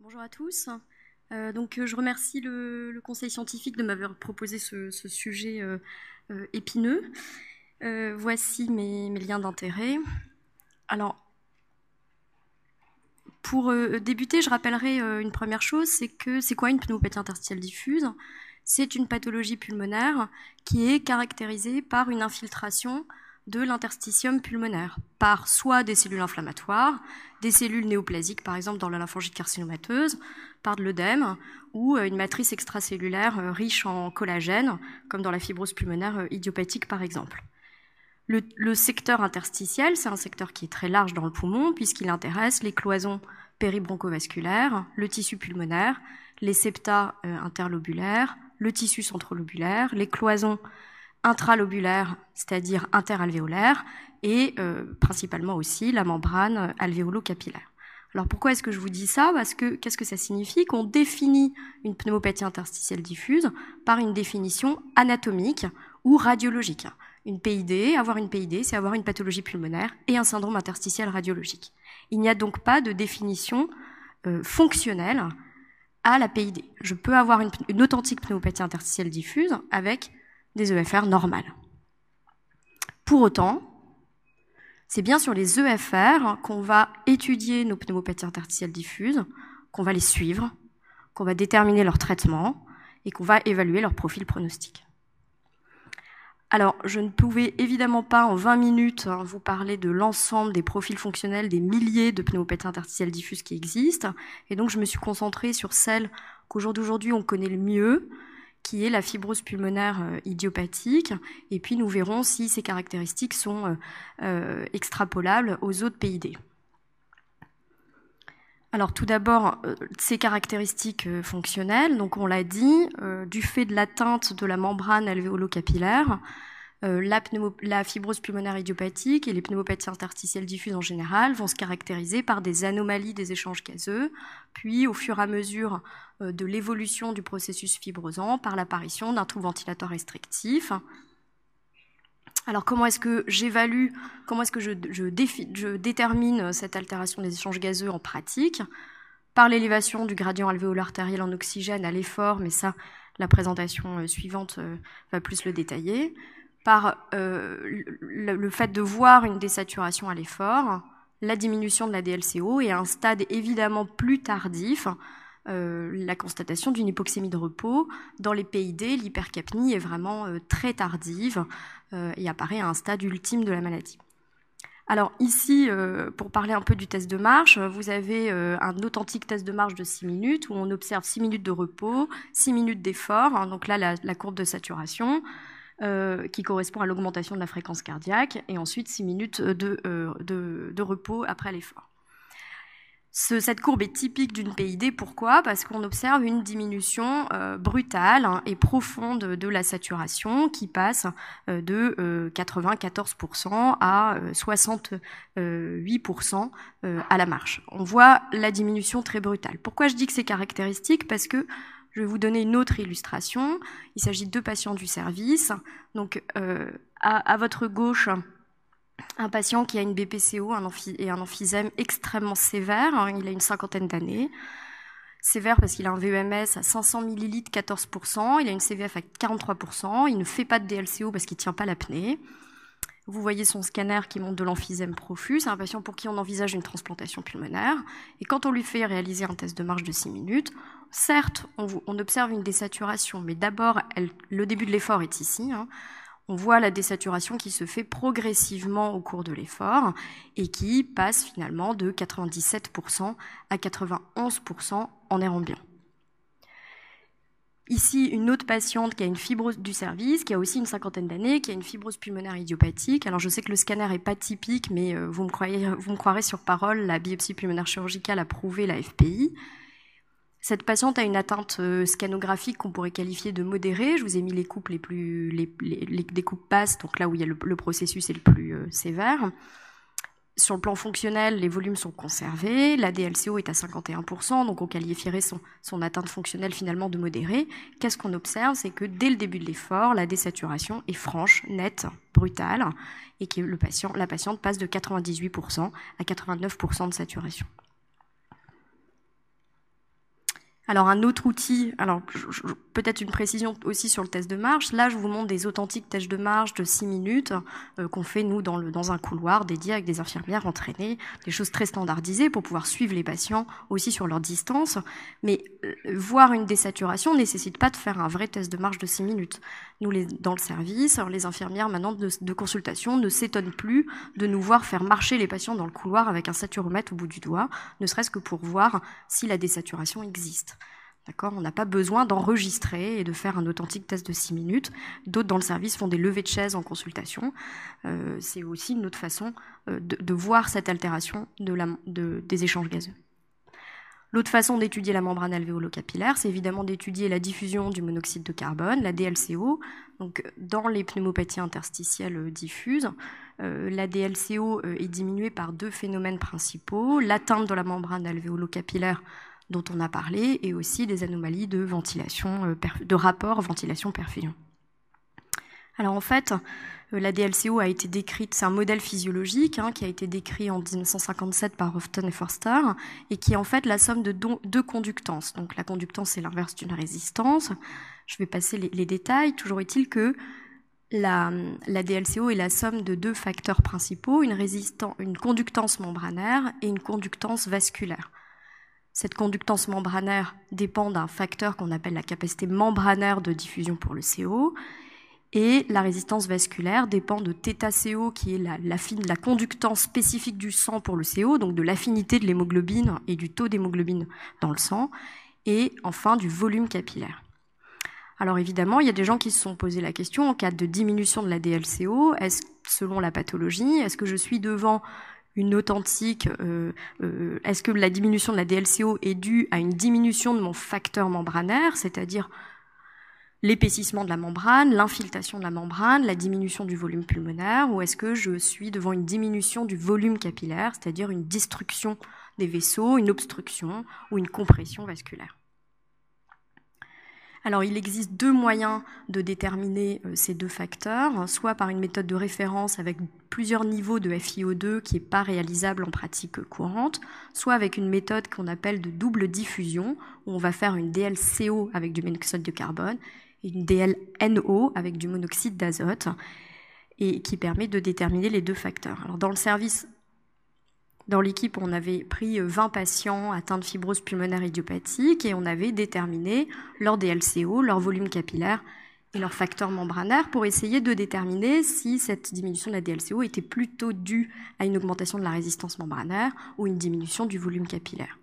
Bonjour à tous. Euh, donc, euh, je remercie le, Conseil scientifique de m'avoir proposé ce, sujet euh, épineux. voici mes, liens d'intérêt. Alors, pour débuter, je rappellerai une première chose, c'est que c'est quoi une pneumopathie interstitielle diffuse? C'est une pathologie pulmonaire qui est caractérisée par une infiltration de l'interstitium pulmonaire par soit des cellules inflammatoires, des cellules néoplasiques, par exemple dans la lymphangite carcinomateuse, par de l'œdème, ou euh, une matrice extracellulaire euh, riche en collagène, comme dans la fibrose pulmonaire euh, idiopathique, par exemple. Le, secteur interstitiel, c'est un secteur qui est très large dans le poumon, puisqu'il intéresse les cloisons péribroncovasculaires, le tissu pulmonaire, les septa interlobulaires, le tissu centrolobulaire, les cloisons intralobulaire, c'est-à-dire interalvéolaire, et euh, principalement aussi la membrane alvéolo-capillaire. Alors pourquoi est-ce que je vous dis ça? Parce que qu'est-ce que ça signifie? Qu'on définit une pneumopathie interstitielle diffuse par une définition anatomique ou radiologique. Une PID, avoir une PID, c'est avoir une pathologie pulmonaire et un syndrome interstitiel radiologique. Il n'y a donc pas de définition euh, fonctionnelle à la PID. Je peux avoir une, une authentique pneumopathie interstitielle diffuse avec des EFR normales. Pour autant, c'est bien sur les EFR qu'on va étudier nos pneumopathies interstitielles diffuses, qu'on va les suivre, qu'on va déterminer leur traitement et qu'on va évaluer leur profil pronostique. Alors, je ne pouvais évidemment pas en 20 minutes hein, vous parler de l'ensemble des profils fonctionnels des milliers de pneumopathies interstitielles diffuses qui existent, et donc je me suis concentrée sur celles qu'au jour d'aujourd'hui on connaît le mieux, qui est la fibrose pulmonaire euh, idiopathique. Et puis nous verrons si ces caractéristiques sont euh, euh, extrapolables aux autres PID. Alors tout d'abord, ces caractéristiques fonctionnelles, donc on l'a dit, du fait de l'atteinte de la membrane alvéolo-capillaire, la, la, fibrose pulmonaire idiopathique et les pneumopathies interstitielles diffuses en général vont se caractériser par des anomalies des échanges gazeux, puis au fur et à mesure euh, de l'évolution du processus fibrosant par l'apparition d'un trou ventilateur restrictif. Alors comment est-ce que j'évalue, comment est-ce que je, détermine cette altération des échanges gazeux en pratique? Par l'élévation du gradient alvéolaire artériel en oxygène à l'effort, mais ça, la présentation euh, suivante euh, va plus le détailler. Par le fait de voir une désaturation à l'effort, la diminution de la DLCO et à un stade évidemment plus tardif, euh, la constatation d'une hypoxémie de repos. Dans les PID, l'hypercapnie est vraiment euh, très tardive euh, et apparaît à un stade ultime de la maladie. Alors ici, pour parler un peu du test de marche, vous avez un authentique test de marche de 6 minutes où on observe 6 minutes de repos, 6 minutes d'effort, hein, donc là la, courbe de saturation, qui correspond à l'augmentation de la fréquence cardiaque, et ensuite 6 minutes de repos après l'effort cette courbe est typique d'une PID. Pourquoi? Parce qu'on observe une diminution euh, brutale hein, et profonde de la saturation qui passe euh, de 94% euh, à 68% à la marche. On voit la diminution très brutale. Pourquoi je dis que c'est caractéristique? Parce que je vais vous donner une autre illustration. Il s'agit de deux patients du service. Donc, à votre gauche, un patient qui a une BPCO et un emphysème extrêmement sévère. Hein, il a une cinquantaine d'années. Sévère parce qu'il a un VEMS à 500 ml, 14%. Il a une CVF à 43%. Il ne fait pas de DLCO parce qu'il ne tient pas l'apnée. Vous voyez son scanner qui montre de l'emphysème profus. C'est un patient pour qui on envisage une transplantation pulmonaire. Et quand on lui fait réaliser un test de marche de 6 minutes, certes, on, observe une désaturation, mais d'abord, le début de l'effort est ici. Hein on voit la désaturation qui se fait progressivement au cours de l'effort et qui passe finalement de 97% à 91% en air ambiant. Ici, une autre patiente qui a une fibrose du service, qui a aussi une cinquantaine d'années, qui a une fibrose pulmonaire idiopathique. Alors, je sais que le scanner n'est pas typique, mais euh, vous me, vous me croirez sur parole, la biopsie pulmonaire chirurgicale a prouvé la FPI. Cette patiente a une atteinte euh, scanographique qu'on pourrait qualifier de modérée. Je vous ai mis les coupes les plus, les, les, coupes basses, donc là où il y a le, processus est le plus euh, sévère. Sur le plan fonctionnel, les volumes sont conservés, la DLCO est à 51%, donc on qualifierait son, atteinte fonctionnelle finalement de modérée. Qu'est-ce qu'on observe? C'est que dès le début de l'effort, la désaturation est franche, nette, brutale, et que la patiente passe de 98% à 89% de saturation. Alors un autre outil, alors peut-être une précision aussi sur le test de marche. Là, je vous montre des authentiques tests de marche de 6 minutes euh, qu'on fait nous dans, un couloir dédié avec des infirmières entraînées, des choses très standardisées pour pouvoir suivre les patients aussi sur leur distance. Mais euh, voir une désaturation nécessite pas de faire un vrai test de marche de 6 minutes. Nous, les, dans le service, les infirmières maintenant de consultation ne s'étonnent plus de nous voir faire marcher les patients dans le couloir avec un saturomètre au bout du doigt, ne serait-ce que pour voir si la désaturation existe. On n'a pas besoin d'enregistrer et de faire un authentique test de 6 minutes. D'autres dans le service font des levées de chaises en consultation. Euh, c'est aussi une autre façon euh, de, voir cette altération des échanges gazeux. L'autre façon d'étudier la membrane alvéolo-capillaire, c'est évidemment d'étudier la diffusion du monoxyde de carbone, la DLCO. Dans les pneumopathies interstitielles diffuses, euh, la DLCO est diminuée par deux phénomènes principaux l'atteinte de la membrane alvéolo-capillaire dont on a parlé, et aussi des anomalies de ventilation, euh, de rapport ventilation-perfusion. Alors en fait, euh, la DLCO a été décrite, c'est un modèle physiologique hein, qui a été décrit en 1957 par Houghton et Forster, et qui est en fait la somme de deux conductances. Donc la conductance, c'est l'inverse d'une résistance. Je vais passer les, détails. Toujours est-il que la, DLCO est la somme de deux facteurs principaux, une conductance membranaire et une conductance vasculaire. Cette conductance membranaire dépend d'un facteur qu'on appelle la capacité membranaire de diffusion pour le CO. Et la résistance vasculaire dépend de θCO, qui est la, conductance spécifique du sang pour le CO, donc de l'affinité de l'hémoglobine et du taux d'hémoglobine dans le sang, et enfin du volume capillaire. Alors évidemment, il y a des gens qui se sont posé la question en cas de diminution de la DLCO, selon la pathologie, est-ce que je suis devant une authentique, euh, euh, est-ce que la diminution de la DLCO est due à une diminution de mon facteur membranaire, c'est-à-dire l'épaississement de la membrane, l'infiltration de la membrane, la diminution du volume pulmonaire, ou est-ce que je suis devant une diminution du volume capillaire, c'est-à-dire une destruction des vaisseaux, une obstruction ou une compression vasculaire? Alors il existe deux moyens de déterminer euh, ces deux facteurs, soit par une méthode de référence avec plusieurs niveaux de FiO2 qui n'est pas réalisable en pratique courante, soit avec une méthode qu'on appelle de double diffusion, où on va faire une DLCO avec du monoxyde de carbone et une DLNO avec du monoxyde d'azote, et qui permet de déterminer les deux facteurs. Alors dans le service dans l'équipe, on avait pris 20 euh, patients atteints de fibrose pulmonaire idiopathique et on avait déterminé leur DLCO, leur volume capillaire et leur facteur membranaire pour essayer de déterminer si cette diminution de la DLCO était plutôt due à une augmentation de la résistance membranaire ou une diminution du volume capillaire.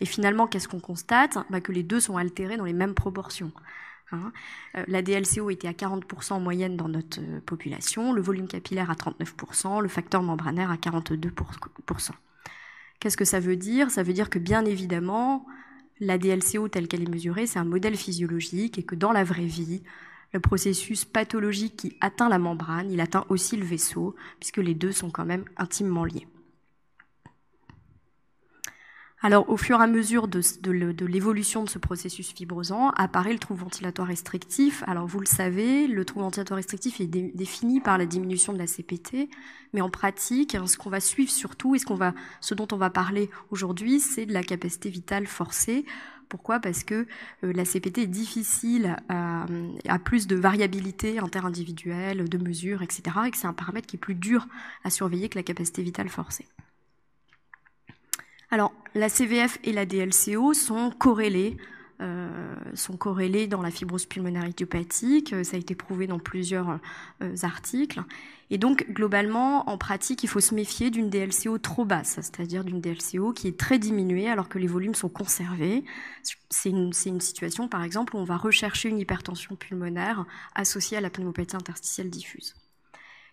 Et finalement, qu'est-ce qu'on constate? Bah, Que les deux sont altérés dans les mêmes proportions. Hein. Euh, la DLCO était à 40% en moyenne dans notre euh, population, le volume capillaire à 39%, le facteur membranaire à 42%. Qu'est-ce que ça veut dire? Ça veut dire que bien évidemment, la DLCO telle qu'elle est mesurée, c'est un modèle physiologique et que dans la vraie vie, le processus pathologique qui atteint la membrane, il atteint aussi le vaisseau, puisque les deux sont quand même intimement liés. Alors, au fur et à mesure de, l'évolution de ce processus fibrosant, apparaît le trou ventilatoire restrictif. Alors, vous le savez, le trou ventilatoire restrictif est défini par la diminution de la CPT, mais en pratique, ce qu'on va suivre surtout et ce, va, ce dont on va parler aujourd'hui, c'est de la capacité vitale forcée. Pourquoi? Parce que euh, la CPT est difficile à, à, plus de variabilité interindividuelle, de mesure, etc., et que c'est un paramètre qui est plus dur à surveiller que la capacité vitale forcée. Alors, la CVF et la DLCO sont corrélées, euh, sont corrélées dans la fibrose pulmonaire idiopathique. Ça a été prouvé dans plusieurs euh, articles. Et donc, globalement, en pratique, il faut se méfier d'une DLCO trop basse, c'est-à-dire d'une DLCO qui est très diminuée alors que les volumes sont conservés. C'est une, situation, par exemple, où on va rechercher une hypertension pulmonaire associée à la pneumopathie interstitielle diffuse.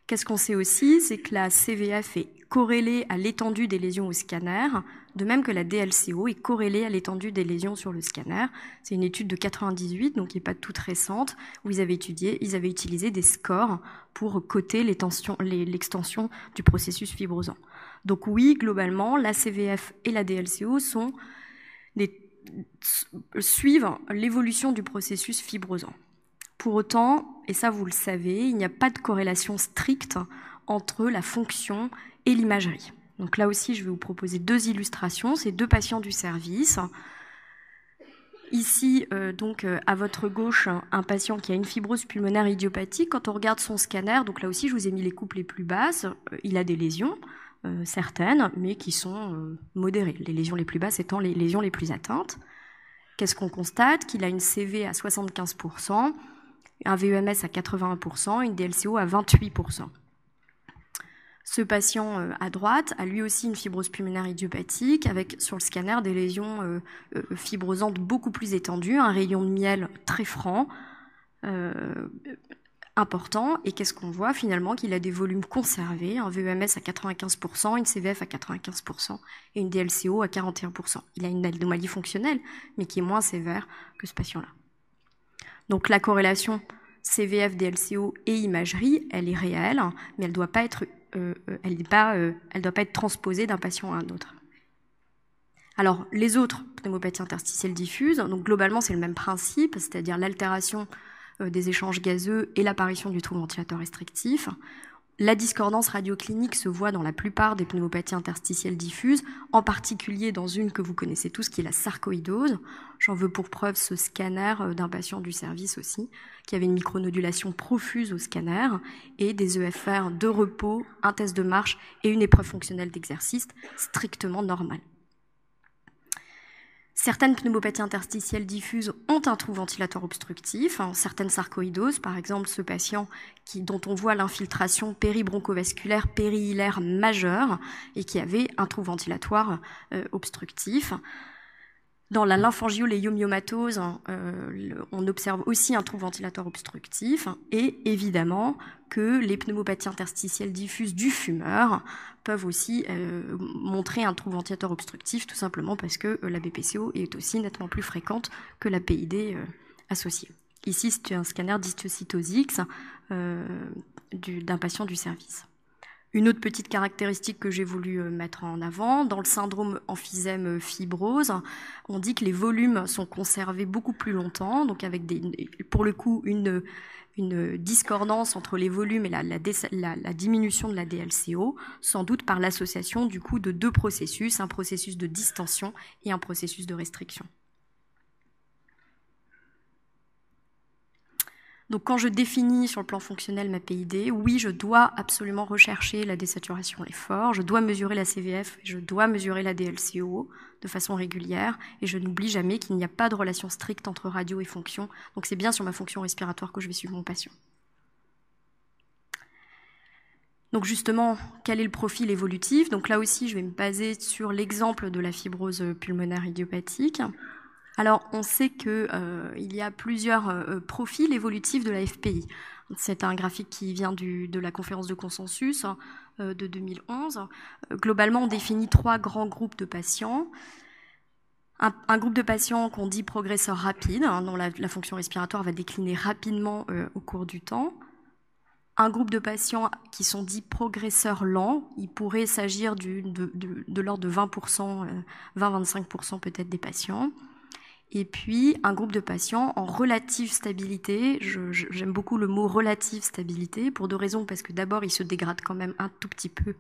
Qu'est-ce qu'on sait aussi C'est que la CVF est corrélée à l'étendue des lésions au scanner, de même que la DLCO est corrélée à l'étendue des lésions sur le scanner. C'est une étude de 98, donc qui n'est pas toute récente, où ils avaient étudié, ils avaient utilisé des scores pour coter l'extension du processus fibrosant. Donc oui, globalement, la CVF et la DLCO sont suivent l'évolution du processus fibrosant. Pour autant, et ça vous le savez, il n'y a pas de corrélation stricte entre la fonction et l'imagerie. Donc là aussi, je vais vous proposer deux illustrations. C'est deux patients du service. Ici, euh, donc, euh, à votre gauche, un patient qui a une fibrose pulmonaire idiopathique. Quand on regarde son scanner, donc là aussi, je vous ai mis les coupes les plus basses, euh, il a des lésions, certaines, mais qui sont modérées. Les lésions les plus basses étant les lésions les plus atteintes. Qu'est-ce qu'on constate? Qu'il a une CV à 75%, un VEMS à 81%, une DLCO à 28%. Ce patient euh, à droite a lui aussi une fibrose pulmonaire idiopathique avec sur le scanner des lésions euh, euh, fibrosantes beaucoup plus étendues, un rayon de miel très franc, important. Et qu'est-ce qu'on voit finalement? Qu'il a des volumes conservés, un VEMS à 95%, une CVF à 95% et une DLCO à 41%. Il a une anomalie fonctionnelle, mais qui est moins sévère que ce patient-là. Donc la corrélation CVF, DLCO et imagerie, elle est réelle, mais elle ne doit pas être euh, euh, ne euh, doit pas être transposée d'un patient à un autre. Alors, les autres pneumopathies interstitielles diffuses, donc globalement, c'est le même principe, c'est-à-dire l'altération des échanges gazeux et l'apparition du trou ventilateur restrictif. La discordance radioclinique se voit dans la plupart des pneumopathies interstitielles diffuses, en particulier dans une que vous connaissez tous, qui est la sarcoïdose. J'en veux pour preuve ce scanner euh, d'un patient du service aussi, qui avait une micronodulation profuse au scanner, et des EFR de repos, un test de marche et une épreuve fonctionnelle d'exercice strictement normale. Certaines pneumopathies interstitielles diffuses ont un trou ventilatoire obstructif, hein, certaines sarcoïdoses, par exemple ce patient dont on voit l'infiltration péribroncovasculaire périhilaire majeure et qui avait un trou ventilatoire euh, obstructif. Dans la lymphangioléomyomatose, hein, euh, on observe aussi un trou ventilatoire obstructif et évidemment que les pneumopathies interstitielles diffuses du fumeur peuvent aussi euh, montrer un trou ventilatoire obstructif tout simplement parce que euh, la BPCO est aussi nettement plus fréquente que la PID associée. Ici, c'est un scanner d'histiocytose d'un patient du service. Une autre petite caractéristique que j'ai voulu euh, mettre en avant, dans le syndrome emphysème fibrose, on dit que les volumes sont conservés beaucoup plus longtemps, donc avec pour le coup une, discordance entre les volumes et la, la, diminution de la DLCO, sans doute par l'association du coup de deux processus, un processus de distension et un processus de restriction. Donc quand je définis sur le plan fonctionnel ma PID, oui, je dois absolument rechercher la désaturation à l'effort, je dois mesurer la CVF, je dois mesurer la DLCO de façon régulière, et je n'oublie jamais qu'il n'y a pas de relation stricte entre radio et fonction. Donc c'est bien sur ma fonction respiratoire que je vais suivre mon patient. Donc justement, quel est le profil évolutif? Donc là aussi, je vais me baser sur l'exemple de la fibrose pulmonaire idiopathique. Alors, on sait qu'il euh, y a plusieurs euh, profils évolutifs de la FPI. C'est un graphique qui vient de la conférence de consensus euh, de 2011. Globalement, on définit trois grands groupes de patients. Un, groupe de patients qu'on dit progresseurs rapides, hein, dont la, fonction respiratoire va décliner rapidement au cours du temps. Un groupe de patients qui sont dits progresseurs lents, il pourrait s'agir de, de l'ordre de 20%, 20-25% peut-être des patients et puis un groupe de patients en relative stabilité. J'aime beaucoup le mot relative stabilité pour deux raisons, parce que d'abord, il se dégrade quand même un tout petit peu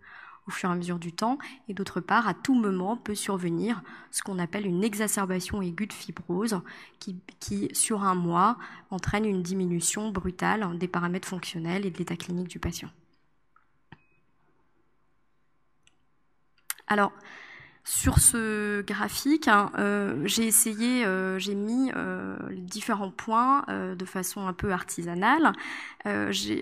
au fur et à mesure du temps, et d'autre part, à tout moment peut survenir ce qu'on appelle une exacerbation aiguë de fibrose, qui, qui, sur un mois, entraîne une diminution brutale des paramètres fonctionnels et de l'état clinique du patient. Alors, sur ce graphique, hein, euh, j'ai essayé, euh, j'ai mis euh, différents points de façon un peu artisanale,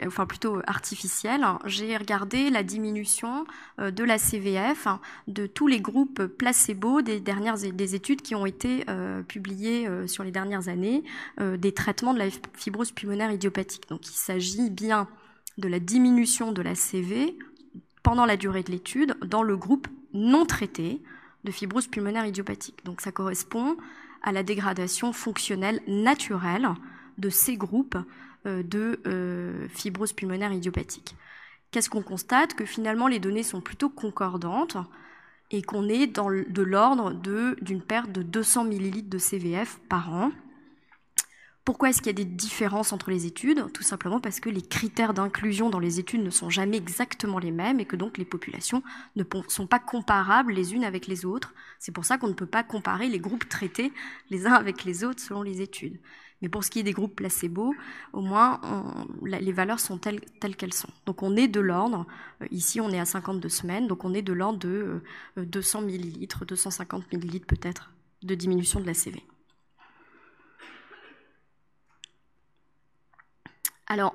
enfin plutôt artificielle. J'ai regardé la diminution de la CVF hein, de tous les groupes placebo des dernières des études qui ont été publiées sur les dernières années des traitements de la fibrose pulmonaire idiopathique. Donc il s'agit bien de la diminution de la CV pendant la durée de l'étude dans le groupe non traité de fibrose pulmonaire idiopathique. Donc ça correspond à la dégradation fonctionnelle naturelle de ces groupes euh, de euh, fibrose pulmonaire idiopathique. Qu'est-ce qu'on constate? Que finalement les données sont plutôt concordantes et qu'on est dans de l'ordre d'une perte de 200 ml de CVF par an Pourquoi est-ce qu'il y a des différences entre les études? Tout simplement parce que les critères d'inclusion dans les études ne sont jamais exactement les mêmes et que donc les populations ne sont pas comparables les unes avec les autres. C'est pour ça qu'on ne peut pas comparer les groupes traités les uns avec les autres selon les études. Mais pour ce qui est des groupes placebo, au moins, les valeurs sont telles, qu'elles sont. Donc on est de l'ordre, euh, ici on est à 52 semaines, donc on est de l'ordre de 200 euh, millilitres, 250 millilitres peut-être de diminution de la CV. Alors,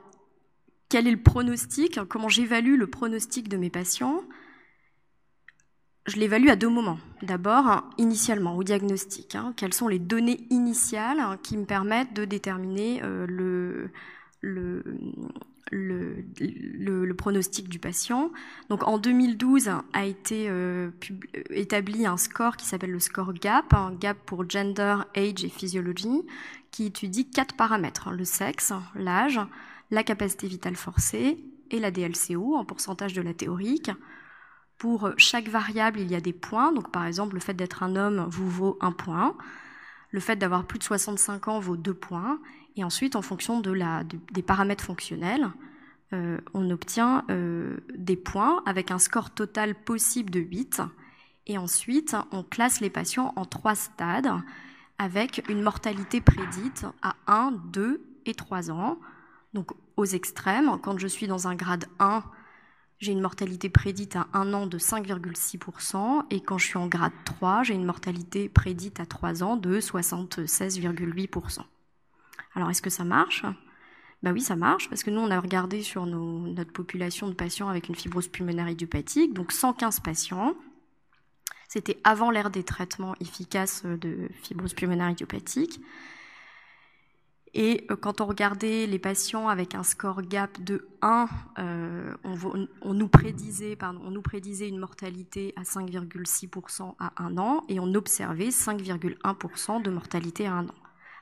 quel est le pronostic? Comment j'évalue le pronostic de mes patients? Je l'évalue à deux moments. D'abord, initialement, au diagnostic. Hein. quelles sont les données initiales qui me permettent de déterminer euh, le, pronostic du patient? Donc en 2012 a été euh, établi un score qui s'appelle le score GAP, un GAP pour Gender, Age et Physiology, qui étudie quatre paramètres, hein, le sexe, l'âge, la capacité vitale forcée et la DLCO en pourcentage de la théorique. Pour chaque variable, il y a des points. Donc par exemple, le fait d'être un homme vous vaut un point. Le fait d'avoir plus de 65 ans vaut deux points. Et ensuite, en fonction des paramètres fonctionnels, euh, on obtient euh, des points avec un score total possible de 8. Et ensuite, on classe les patients en trois stades avec une mortalité prédite à 1, 2 et 3 ans. Donc aux extrêmes, quand je suis dans un grade 1, j'ai une mortalité prédite à 1 an de 5,6%, et quand je suis en grade 3, j'ai une mortalité prédite à 3 ans de 76,8%. Alors est-ce que ça marche? Ben oui, ça marche, parce que nous, on a regardé sur notre population de patients avec une fibrose pulmonaire idiopathique, donc 115 patients. C'était avant l'ère des traitements efficaces de fibrose pulmonaire idiopathique. Et euh, quand on regardait les patients avec un score GAP de 1, euh, on, nous prédisait, pardon, on nous prédisait une mortalité à 5,6% à 1 an et on observait 5,1% de mortalité à 1 an.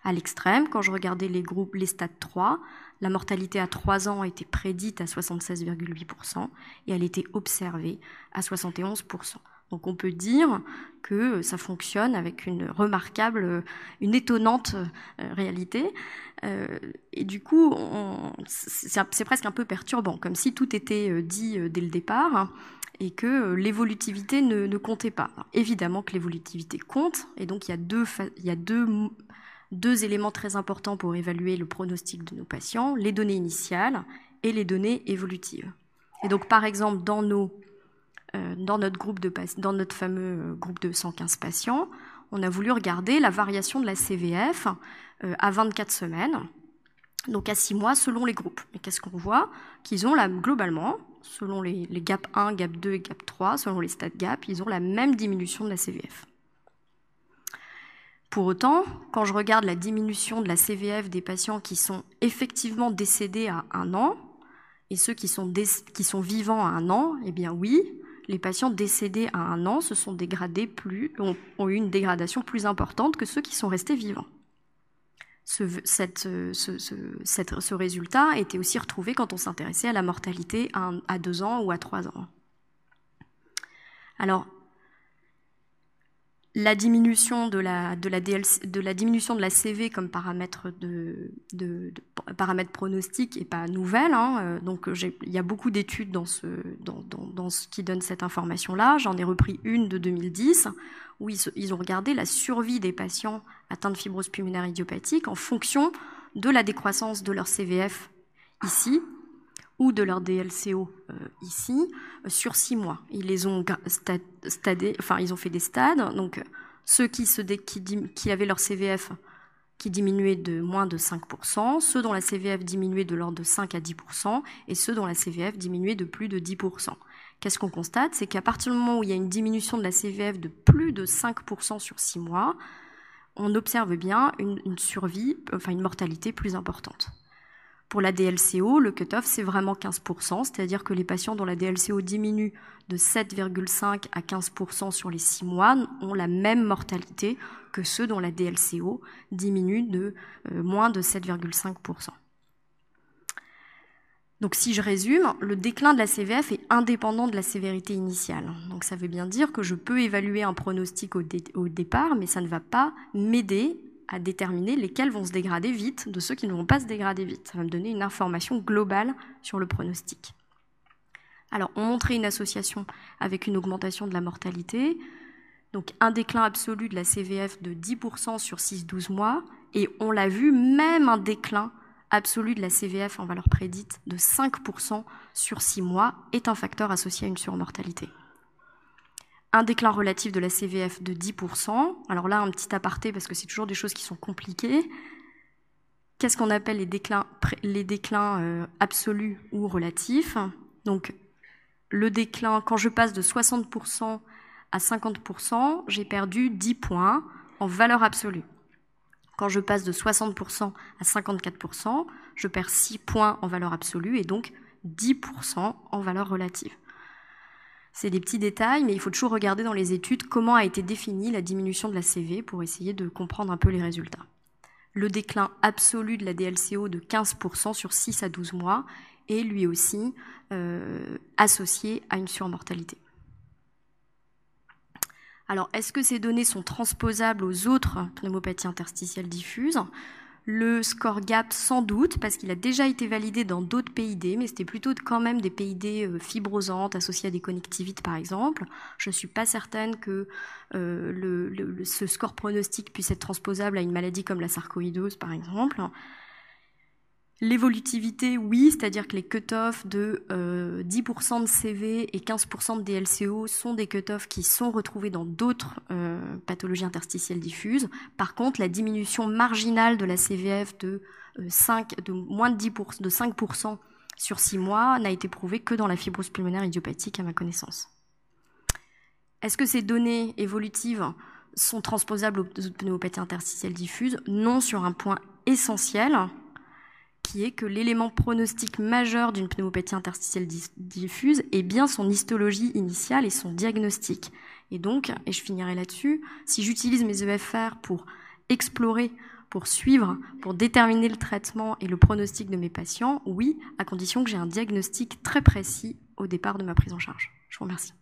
À l'extrême, quand je regardais les groupes, les stades 3, la mortalité à 3 ans était prédite à 76,8% et elle était observée à 71%. Donc on peut dire que ça fonctionne avec une remarquable, une étonnante euh, réalité. Euh, et du coup, c'est presque un peu perturbant, comme si tout était euh, dit dès le départ et que l'évolutivité ne, comptait pas. évidemment que l'évolutivité compte, et donc il y a, deux, éléments très importants pour évaluer le pronostic de nos patients, les données initiales et les données évolutives. Et donc par exemple, dans nos dans notre, groupe de, dans notre fameux euh, groupe de 115 patients, on a voulu regarder la variation de la CVF euh, à 24 semaines, donc à 6 mois selon les groupes. Et qu'est-ce qu'on voit? Qu'ils ont globalement, selon les, GAP 1, GAP 2 et GAP 3, selon les stades GAP, ils ont la même diminution de la CVF. Pour autant, quand je regarde la diminution de la CVF des patients qui sont effectivement décédés à un an, et ceux qui sont, qui sont vivants à un an, eh bien oui, les patients décédés à un an se sont dégradés plus, ont, eu une dégradation plus importante que ceux qui sont restés vivants. Ce, résultat été aussi retrouvé quand on s'intéressait à la mortalité à, à deux ans ou à trois ans. Alors, la diminution de la, de la, de la diminution de la CV comme paramètre, de, de, paramètre pronostic n'est pas nouvelle. Hein. Euh, donc il y a beaucoup d'études dans ce, dans, dans, ce qui donne cette information-là. J'en ai repris une de 2010 où ils, ils, ont regardé la survie des patients atteints de fibrose pulmonaire idiopathique en fonction de la décroissance de leur CVF ici ou de leur DLCO euh, ici euh, sur six mois. Ils les ont stadés, enfin ils ont fait des stades. Donc ceux qui, avaient leur CVF qui diminuait de moins de 5%, ceux dont la CVF diminuait de l'ordre de 5 à 10%, et ceux dont la CVF diminuait de plus de 10%. Qu'est-ce qu'on constate? C'est qu'à partir du moment où il y a une diminution de la CVF de plus de 5% sur 6 mois, on observe bien une survie, enfin une mortalité plus importante. Pour la DLCO, le cutoff, c'est vraiment 15%, c'est-à-dire que les patients dont la DLCO diminue de 7,5 à 15% sur les 6 mois ont la même mortalité que ceux dont la DLCO diminue de euh, moins de 7,5%. Donc si je résume, le déclin de la CVF est indépendant de la sévérité initiale. Donc ça veut bien dire que je peux évaluer un pronostic au, au départ, mais ça ne va pas m'aider à déterminer lesquels vont se dégrader vite de ceux qui ne vont pas se dégrader vite. Ça va me donner une information globale sur le pronostic. Alors, on montrait une association avec une augmentation de la mortalité, donc un déclin absolu de la CVF de 10% sur 6-12 mois, et on l'a vu, même un déclin absolu de la CVF en valeur prédite de 5% sur 6 mois est un facteur associé à une surmortalité. Un déclin relatif de la CVF de 10%. Alors là, un petit aparté parce que c'est toujours des choses qui sont compliquées. Qu'est-ce qu'on appelle les déclins, les euh, absolus ou relatifs? Donc, le déclin, quand je passe de 60% à 50%, j'ai perdu 10 points en valeur absolue. Quand je passe de 60% à 54%, je perds 6 points en valeur absolue et donc 10% en valeur relative. C'est des petits détails, mais il faut toujours regarder dans les études comment a été définie la diminution de la CV pour essayer de comprendre un peu les résultats. Le déclin absolu de la DLCO de 15% sur 6 à 12 mois est lui aussi euh, associé à une surmortalité. Alors, est-ce que ces données sont transposables aux autres pneumopathies interstitielles diffuses? Le score GAP sans doute, parce qu'il a déjà été validé dans d'autres PID, mais c'était plutôt quand même des PID euh, fibrosantes associées à des connectivites par exemple. Je ne suis pas certaine que euh, ce score pronostic puisse être transposable à une maladie comme la sarcoïdose par exemple. L'évolutivité, oui, c'est-à-dire que les cut-offs de 10% euh, de CV et 15% de DLCO sont des cut-offs qui sont retrouvés dans d'autres euh, pathologies interstitielles diffuses. Par contre, la diminution marginale de la CVF de, 5, euh, de moins de, 10%, de 5% sur 6 mois n'a été prouvée que dans la fibrose pulmonaire idiopathique, à ma connaissance. Est-ce que ces données évolutives sont transposables aux pneumopathies interstitielles diffuses? Non, sur un point essentiel qui est que l'élément pronostic majeur d'une pneumopathie interstitielle diffuse est bien son histologie initiale et son diagnostic. Et donc, et je finirai là-dessus, si j'utilise mes EFR pour explorer, pour suivre, pour déterminer le traitement et le pronostic de mes patients, oui, à condition que j'ai un diagnostic très précis au départ de ma prise en charge. Je vous remercie.